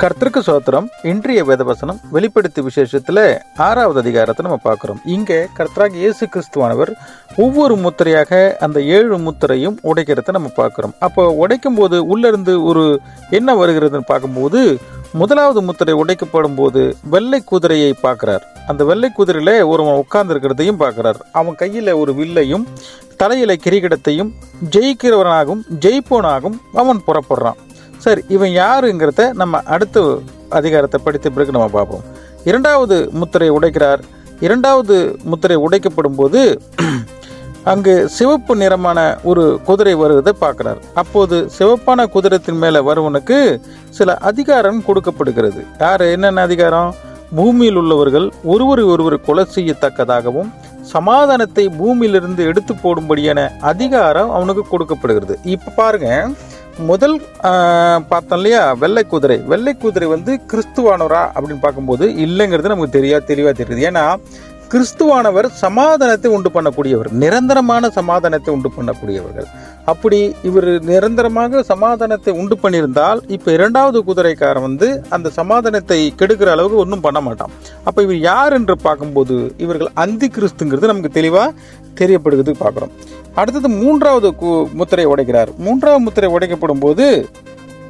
கர்த்தருக்கு சோத்திரம் இன்றைய வேதவசனம் வெளிப்படுத்தி விசேஷத்துல ஆறாவது அதிகாரத்தை நம்ம பார்க்கிறோம். இங்க கர்த்தராக இயேசு கிறிஸ்துவானவர் ஒவ்வொரு முத்திரையாக அந்த ஏழு முத்திரையும் உடைக்கிறத நம்ம பார்க்கிறோம். அப்போ உடைக்கும் போது உள்ளிருந்து ஒரு என்ன வருகிறதுன்னு பார்க்கும்போது முதலாவது முத்திரை உடைக்கப்படும் போது வெள்ளை குதிரையை பார்க்கிறார். அந்த வெள்ளை குதிரையில ஒருவன் உட்கார்ந்து இருக்கிறதையும் பார்க்கிறார். அவன் கையில ஒரு வில்லையும் தலையில கிரிக்கிடத்தையும் ஜெயிக்கிறவனாகவும் ஜெயிப்போனாகவும் அவன் புறப்படுறான். சரி இவன் யாருங்கிறத நம்ம அடுத்த அதிகாரத்தை படித்த பிறகு நம்ம பார்ப்போம். இரண்டாவது முத்திரை உடைக்கிறார். இரண்டாவது முத்திரை உடைக்கப்படும் போது அங்கு சிவப்பு நிறமான ஒரு குதிரை வருவதை பார்க்கிறார். அப்போது சிவப்பான குதிரத்தின் மேலே வருவனுக்கு சில அதிகாரம் கொடுக்கப்படுகிறது. யார்? என்னென்ன அதிகாரம்? பூமியில் உள்ளவர்கள் ஒருவரை ஒருவர் கொலை செய்யத்தக்கதாகவும் சமாதானத்தை பூமியிலிருந்து எடுத்து போடும்படியான அதிகாரம் அவனுக்கு கொடுக்கப்படுகிறது. இப்போ பாருங்க முதல் பார்த்தோம் இல்லையா? வெள்ளை குதிரை. வெள்ளை குதிரை வந்து கிறிஸ்துவானவரா அப்படின்னு பார்க்கும்போது இல்லைங்கிறது நமக்கு தெரியா தெளிவாக தெரியுது. ஏன்னா கிறிஸ்துவானவர் சமாதானத்தை உண்டு பண்ணக்கூடியவர். நிரந்தரமான சமாதானத்தை உண்டு பண்ணக்கூடியவர்கள். அப்படி இவர் நிரந்தரமாக சமாதானத்தை உண்டு பண்ணியிருந்தால் இப்போ இரண்டாவது குதிரைக்காரன் வந்து அந்த சமாதானத்தை கெடுக்கிற அளவுக்கு ஒன்றும் பண்ண மாட்டான். அப்போ இவர் யார் என்று பார்க்கும்போது இவர்கள் அந்தி கிறிஸ்துங்கிறது நமக்கு தெளிவாக தெரியப்படுகிறது பார்க்குறோம். அடுத்தது மூன்றாவது கு- முத்திரை உடைக்கிறார். மூன்றாவது முத்திரை உடைக்கப்படும் போது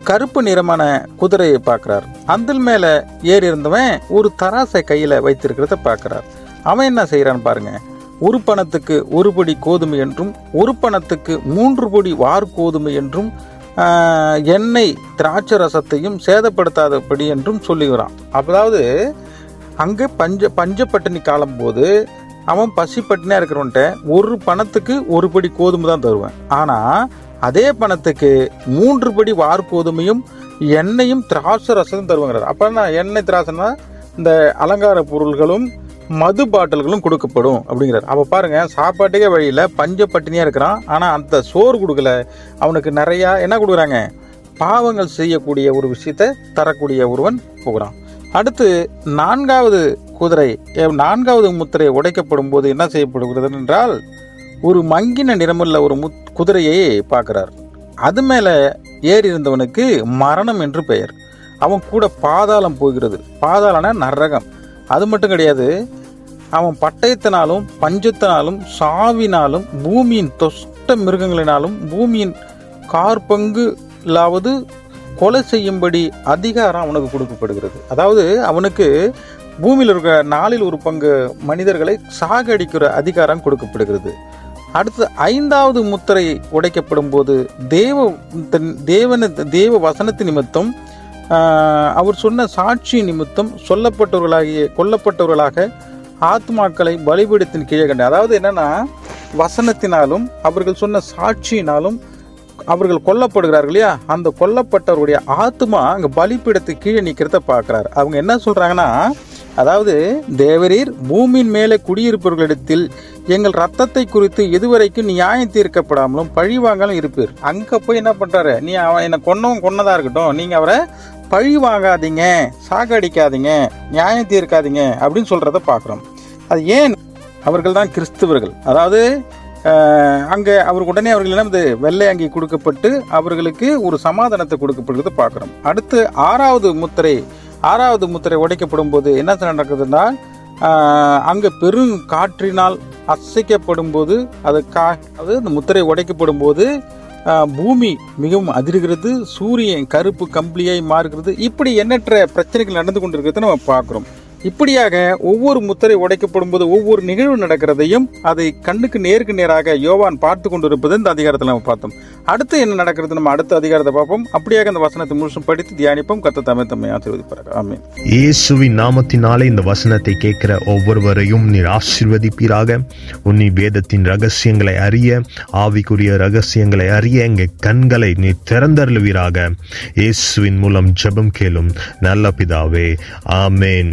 கருப்பு நிறமான குதிரையை பார்க்கிறார். அந்தில் மேல ஏறி இருந்தவன் ஒரு தராசை கையில வைத்திருக்கிறத பார்க்கிறார். அவன் என்ன செய்கிறான்னு பாருங்க. ஒரு பணத்துக்கு ஒரு படி கோதுமை என்றும் ஒரு பணத்துக்கு மூன்று படி வார் கோதுமை என்றும் எண்ணெய் திராட்சை ரசத்தையும் சேதப்படுத்தாதபடி என்றும் சொல்லுகிறான். அதாவது அங்கே பஞ்ச பஞ்சப்பட்டினி காலம் போது அவன் பசி பட்டினியாக இருக்கிறவன்ட்ட ஒரு பணத்துக்கு ஒரு படி கோதுமை தான் தருவேன். ஆனா அதே பணத்துக்கு மூன்று படி வார் கோதுமையும் எண்ணெயும் திராட்சை ரசம் தருவாங்கிறார். அப்ப நான் எண்ணெய் திராட்சைனா இந்த அலங்கார பொருள்களும் மது பாட்டில்களும் கொடுக்கப்படும் அப்படிங்கிறார். அப்போ பாருங்க சாப்பாட்டுக்கே வழியில் பஞ்ச பட்டினியாக இருக்கிறான். ஆனால் அந்த சோறு கொடுக்கல அவனுக்கு நிறையா என்ன கொடுக்குறாங்க? பாவங்கள் செய்யக்கூடிய ஒரு விஷயத்தை தரக்கூடிய ஒருவன் போகிறான். அடுத்து நான்காவது குதிரை நான்காவது முத்திரை உடைக்கப்படும் போது என்ன செய்யப்படுகிறது என்றால் ஒரு மங்கின நிறமுள்ள ஒரு முத் குதிரையை பார்க்கிறார். அது மேலே ஏறி இருந்தவனுக்கு மரணம் என்று பெயர். அவன் கூட பாதாளம் போகிறது. பாதாளன நரகம். அது மட்டும் கிடையாது அவன் பட்டயத்தினாலும் பஞ்சத்தினாலும் சாவினாலும் பூமியின் தொஷ்ட மிருகங்களினாலும் பூமியின் கார்பங்குலாவது கொலை செய்யும்படி அதிகாரம் அவனுக்கு கொடுக்கப்படுகிறது. அதாவது அவனுக்கு பூமியில் இருக்க நாலில் ஒரு பங்கு மனிதர்களை சாகடிக்கிற அதிகாரம் கொடுக்கப்படுகிறது. அடுத்து ஐந்தாவது முத்திரை உடைக்கப்படும் போது தேவ தேவன தேவ வசனத்து நிமித்தம் அவர் சொன்ன சாட்சி நிமித்தம் சொல்லப்பட்டவர்களாகிய கொல்லப்பட்டவர்களாக ஆத்மாக்களை பலிபீடத்தின் கீழே கண்ட அதாவது என்னன்னா வசனத்தினாலும் அவர்கள் சொன்ன சாட்சியினாலும் அவர்கள் கொல்லப்படுகிறார்கள் இல்லையா? அந்த கொல்லப்பட்டவருடைய ஆத்மா அங்கே பலிப்பீடத்துக்கு கீழே நிற்கிறத பார்க்குறாரு. அவங்க என்ன சொல்கிறாங்கன்னா அதாவது தேவரீர் பூமியின் மேலே குடியிருப்பவர்களிடத்தில் எங்கள் ரத்தத்தை குறித்து இதுவரைக்கும் நியாயம் தீர்க்கப்படாமலும் பழி வாங்காலும் இருப்பீர். அங்க போய் என்ன பண்றாரு? நீ அவன் என்னை கொன்னவும் கொன்னதா இருக்கட்டும். நீங்க அவரை பழி வாங்காதீங்க சாகடிக்காதீங்க நியாயம் தீர்க்காதீங்க அப்படின்னு சொல்றத பார்க்குறோம். அது ஏன்? அவர்கள் தான் கிறிஸ்தவர்கள். அதாவது அங்கே அவருக்கு உடனே அவர்கள் என்ன வெள்ளை அங்கி கொடுக்கப்பட்டு அவர்களுக்கு ஒரு சமாதானத்தை கொடுக்கப்படுகிறத பார்க்குறோம். அடுத்து ஆறாவது முத்திரை ஆறாவது முத்திரை உடைக்கப்படும் போது என்ன நடக்குதுன்னா அங்கே பெரும் காற்றினால் அசைக்கப்படும் போது அது கா அது இந்த முத்திரை உடைக்கப்படும் போது பூமி மிகவும் அதிர்கிறது சூரியன் கருப்பு கம்பளியாய் மாறுகிறது. இப்படி எண்ணற்ற பிரச்சனைகள் நடந்து கொண்டிருக்கிறத நம்ம பார்க்குறோம். இப்படியாக ஒவ்வொரு முத்திரை உடைக்கப்படும் போது ஒவ்வொரு நிகழ்வு நடக்கிறதையும் அதை கண்ணுக்கு நேருக்கு நேராக யோவான் பார்த்து கொண்டிருப்பது இந்த அதிகாரத்தில் நம்ம பார்த்தோம். அடுத்து என்ன நடக்கிறது? நம்ம அடுத்த அதிகாரத்தை பார்ப்போம். அப்படியாக இந்த வசனத்தை முழுசும் படித்து தியானிப்போம். கத்த தமிழ் தம்மை ஆசீர்வதிப்பார்கள் ஆமென். இயேசுவின் நாமத்தினாலே இந்த வசனத்தை கேட்கிற ஒவ்வொருவரையும் நீர் ஆசீர்வதிப்பீராக. உன்னி வேதத்தின் ரகசியங்களை அறிய ஆவிக்குரிய ரகசியங்களை அறிய எங்கள் கண்களை நீ திறந்தருளுவீராக. இயேசுவின் மூலம் ஜெபம் கேளும் நல்ல பிதாவே. ஆமேன்.